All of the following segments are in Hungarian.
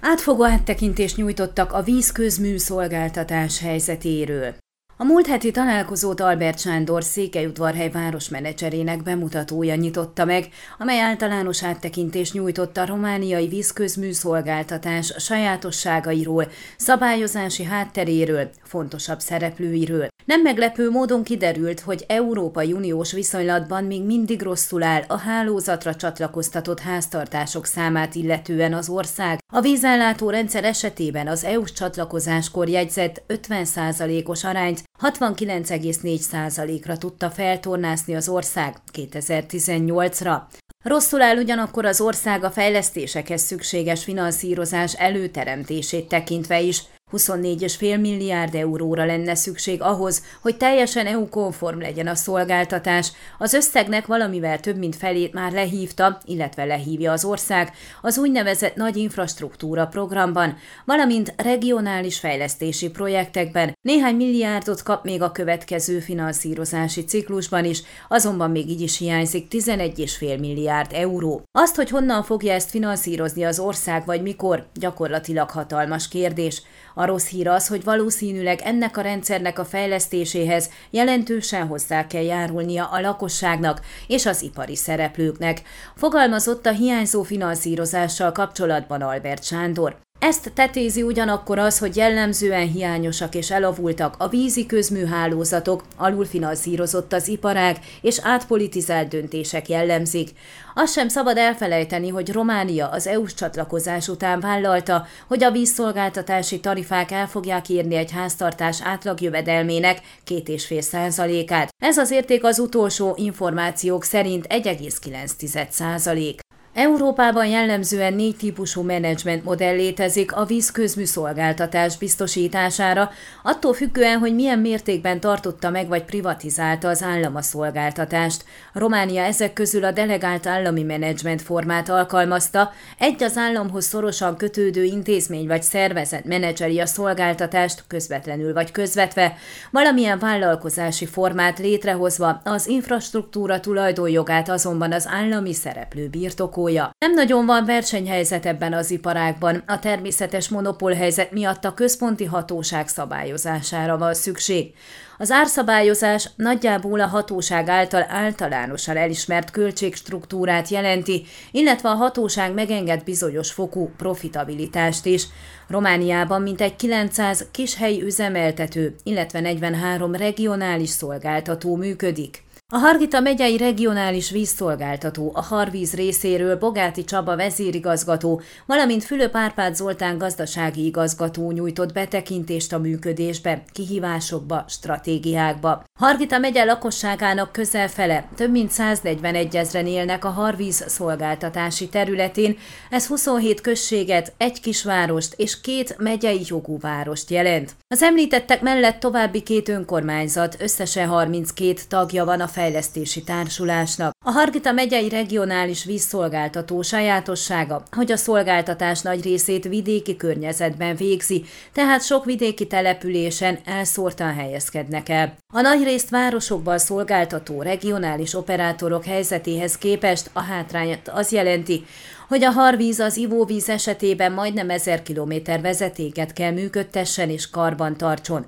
Átfogó áttekintést nyújtottak a vízközmű szolgáltatás helyzetéről. A múlt heti találkozót Albert Sándor Székelyudvarhely városmenedzserének bemutatója nyitotta meg, amely általános áttekintést nyújtott a romániai vízközmű szolgáltatás sajátosságairól, szabályozási hátteréről, fontosabb szereplőiről. Nem meglepő módon kiderült, hogy Európai Uniós viszonylatban még mindig rosszul áll a hálózatra csatlakoztatott háztartások számát illetően az ország. A vízellátó rendszer esetében az EU-s csatlakozáskor jegyzett 50%-os arányt 69,4%-ra tudta feltornászni az ország 2018-ra. Rosszul áll ugyanakkor az ország a fejlesztésekhez szükséges finanszírozás előteremtését tekintve is, 24,5 milliárd euróra lenne szükség ahhoz, hogy teljesen EU-konform legyen a szolgáltatás. Az összegnek valamivel több mint felét már lehívta, illetve lehívja az ország az úgynevezett nagy infrastruktúra programban, valamint regionális fejlesztési projektekben. Néhány milliárdot kap még a következő finanszírozási ciklusban is, azonban még így is hiányzik 11,5 milliárd euró. Azt, hogy honnan fogja ezt finanszírozni az ország, vagy mikor, gyakorlatilag hatalmas kérdés. A rossz hír az, hogy valószínűleg ennek a rendszernek a fejlesztéséhez jelentősen hozzá kell járulnia a lakosságnak és az ipari szereplőknek, fogalmazott a hiányzó finanszírozással kapcsolatban Albert Sándor. Ezt tetézi ugyanakkor az, hogy jellemzően hiányosak és elavultak a vízi közműhálózatok, alulfinanszírozott az iparág és átpolitizált döntések jellemzik. Azt sem szabad elfelejteni, hogy Románia az EU-s csatlakozás után vállalta, hogy a vízszolgáltatási tarifák el fogják írni egy háztartás átlagjövedelmének 2,5 százalékát. Ez az érték az utolsó információk szerint 1,9 százalék. Európában jellemzően négy típusú menedzsment modell létezik a vízközműszolgáltatás biztosítására, attól függően, hogy milyen mértékben tartotta meg vagy privatizálta az állam a szolgáltatást. Románia ezek közül a delegált állami menedzsment formát alkalmazta, egy az államhoz szorosan kötődő intézmény vagy szervezet menedzseri a szolgáltatást közvetlenül vagy közvetve, valamilyen vállalkozási formát létrehozva az infrastruktúra tulajdonjogát azonban az állami szereplő birtokol fogyasztója. Nem nagyon van versenyhelyzet ebben az iparágban, a természetes monopólhelyzet miatt a központi hatóság szabályozására van szükség. Az árszabályozás nagyjából a hatóság által általánosan elismert költségstruktúrát jelenti, illetve a hatóság megenged bizonyos fokú profitabilitást is. Romániában mintegy 900 kishelyi üzemeltető, illetve 43 regionális szolgáltató működik. A Hargita megyei regionális vízszolgáltató, a Harvíz részéről Bogáti Csaba vezérigazgató, valamint Fülöp Árpád Zoltán gazdasági igazgató nyújtott betekintést a működésbe, kihívásokba, stratégiákba. Hargita megye lakosságának közel fele, több mint 141 ezren élnek a Harvíz szolgáltatási területén, ez 27 községet, egy kisvárost és két megyei jogú várost jelent. Az említettek mellett további két önkormányzat, összesen 32 tagja van a Fejlesztési Társulásnak. A Hargita megyei regionális vízszolgáltató sajátossága, hogy a szolgáltatás nagy részét vidéki környezetben végzi, tehát sok vidéki településen elszórtan helyezkednek el. A nagy részt városokban szolgáltató regionális operátorok helyzetéhez képest a hátrányt az jelenti, hogy a harvíz az ivóvíz esetében majdnem ezer kilométer vezetéket kell működtessen és karban tartson.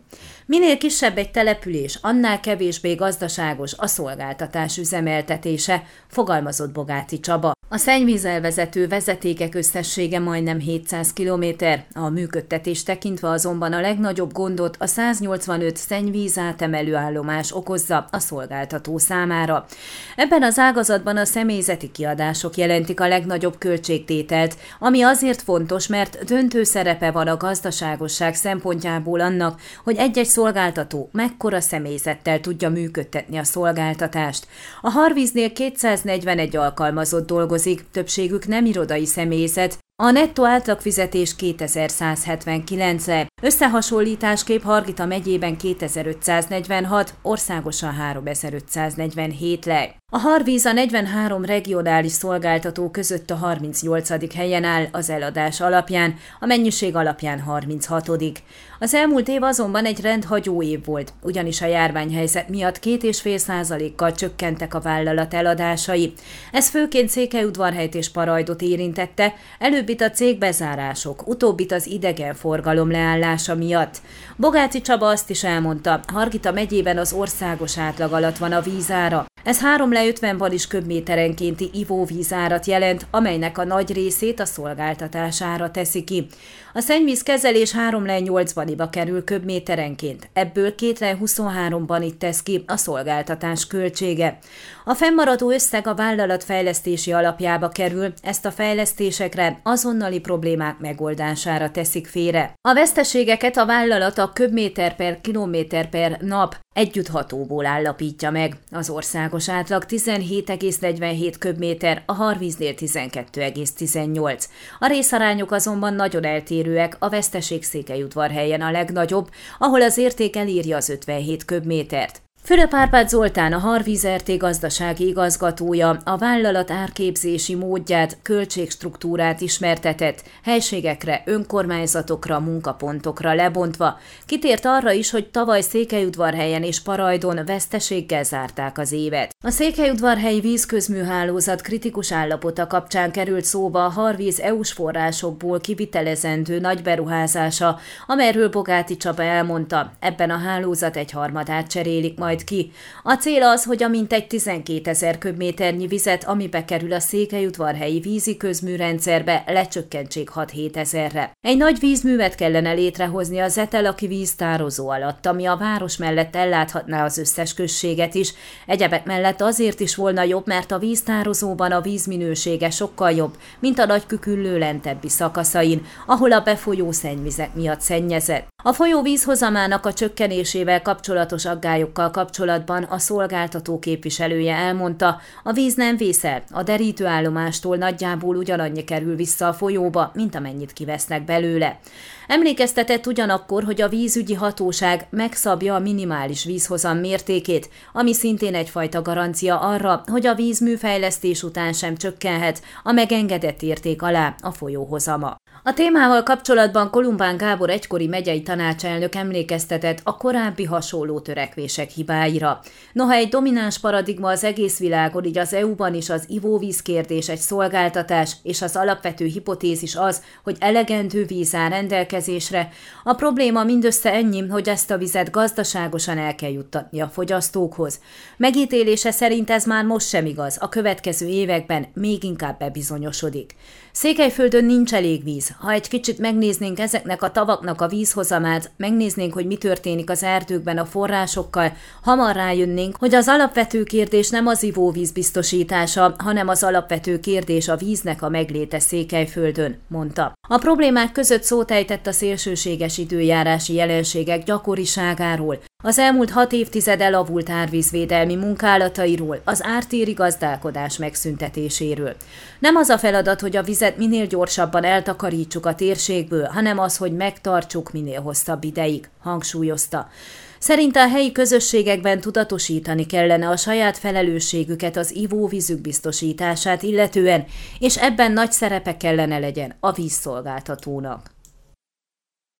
Minél kisebb egy település, annál kevésbé gazdaságos a szolgáltatás üzemeltetése, fogalmazott Bogáti Csaba. A szennyvízelvezető vezetékek összessége majdnem 700 km, a működtetés tekintve azonban a legnagyobb gondot a 185 szennyvíz átemelő állomás okozza a szolgáltató számára. Ebben az ágazatban a személyzeti kiadások jelentik a legnagyobb költségtételt, ami azért fontos, mert döntő szerepe van a gazdaságosság szempontjából annak, hogy egy-egy szolgáltató mekkora személyzettel tudja működtetni a szolgáltatást. A Harvíznél 241 alkalmazott dolgozik, többségük nem irodai személyzet, a nettó átlagfizetés 2179-re, összehasonlításképp Hargita megyében 2546, országosan 3547 le. A Harvíz a 43 regionális szolgáltató között a 38. helyen áll az eladás alapján, a mennyiség alapján 36. Az elmúlt év azonban egy rendhagyó év volt, ugyanis a járványhelyzet miatt két és fél százalékkal csökkentek a vállalat eladásai. Ez főként Székelyudvarhelyt és Parajdot érintette, előbb Régebbit a cégbezárások, utóbbit az idegenforgalom leállása miatt. Bogáci Csaba azt is elmondta, Hargita megyében az országos átlag alatt van a vízára. Ez 3 le 50 balis köbméterenkénti ivóvízárat jelent, amelynek a nagy részét a szolgáltatására teszi ki. A szennyvíz kezelés 3 le 8 baniba kerül köbméterenként, ebből 2 le 23 banit tesz ki a szolgáltatás költsége. A fennmaradó összeg a vállalat fejlesztési alapjába kerül, ezt a fejlesztésekre azonnali problémák megoldására teszik félre. A veszteségeket a vállalat a köbméter per kilométer per nap együtthatóból állapítja meg. Az országos átlag 17,47 köbméter, a harvíznél 12,18. A részarányok azonban nagyon eltérőek, a veszteség Székelyudvarhelyen a legnagyobb, ahol az érték elírja az 57 köbmétert. Fülöp Árpád Zoltán, a Harvíz RT gazdasági igazgatója a vállalat árképzési módját, költségstruktúrát ismertetett, helységekre, önkormányzatokra, munkapontokra lebontva. Kitért arra is, hogy tavaly Székelyudvarhelyen és Parajdon veszteséggel zárták az évet. A Székelyudvarhelyi vízközműhálózat kritikus állapota kapcsán került szóba a Harvíz EU-s forrásokból kivitelezendő nagy beruházása, amelyről Bogáti Csaba elmondta, ebben a hálózat egy harmadát cserélik majd majd ki. A cél az, hogy a mintegy 12 ezer köbméternyi vizet, ami bekerül a Székelyudvarhelyi vízi közműrendszerbe, lecsökkentsék 6-7 ezerre. Egy nagy vízművet kellene létrehozni a Zetelaki víztározó alatt, ami a város mellett elláthatná az összes községet is. Egyebek mellett azért is volna jobb, mert a víztározóban a vízminősége sokkal jobb, mint a nagyküküllő lentebbi szakaszain, ahol a befolyó szennyvizek miatt szennyezett. A folyó vízhozamának a csökkenésével kapcsolatos aggályokkal kapcsolatban a szolgáltató képviselője elmondta, a víz nem vészel, a derítőállomástól nagyjából ugyanannyi kerül vissza a folyóba, mint amennyit kivesznek belőle. Emlékeztetett ugyanakkor, hogy a vízügyi hatóság megszabja a minimális vízhozam mértékét, ami szintén egyfajta garancia arra, hogy a vízműfejlesztés után sem csökkenhet a megengedett érték alá a folyóhozama. A témával kapcsolatban Kolumbán Gábor egykori megyei tanácselnök emlékeztetett a korábbi hasonló törekvések hibáira. Noha egy domináns paradigma az egész világon, így az EU-ban is az ivóvíz kérdés egy szolgáltatás, és az alapvető hipotézis az, hogy elegendő víz áll rendelkezésre, a probléma mindössze ennyi, hogy ezt a vizet gazdaságosan el kell juttatni a fogyasztókhoz. Megítélése szerint ez már most sem igaz, a következő években még inkább bebizonyosodik. Székelyföldön nincs elég víz. Ha egy kicsit megnéznénk ezeknek a tavaknak a vízhozamát, megnéznénk, hogy mi történik az erdőkben a forrásokkal, hamar rájönnénk, hogy az alapvető kérdés nem az ivóvíz biztosítása, hanem az alapvető kérdés a víznek a megléte Székelyföldön, mondta. A problémák között szót ejtett a szélsőséges időjárási jelenségek gyakoriságáról, az elmúlt hat évtized elavult árvízvédelmi munkálatairól, az ártéri gazdálkodás megszüntetéséről. Nem az a feladat, hogy a vizet minél gyorsabban eltakarítsuk a térségből, hanem az, hogy megtartsuk minél hosszabb ideig, hangsúlyozta. Szerinte a helyi közösségekben tudatosítani kellene a saját felelősségüket az ivóvízük biztosítását illetően, és ebben nagy szerepe kellene legyen a vízszolgáltatónak.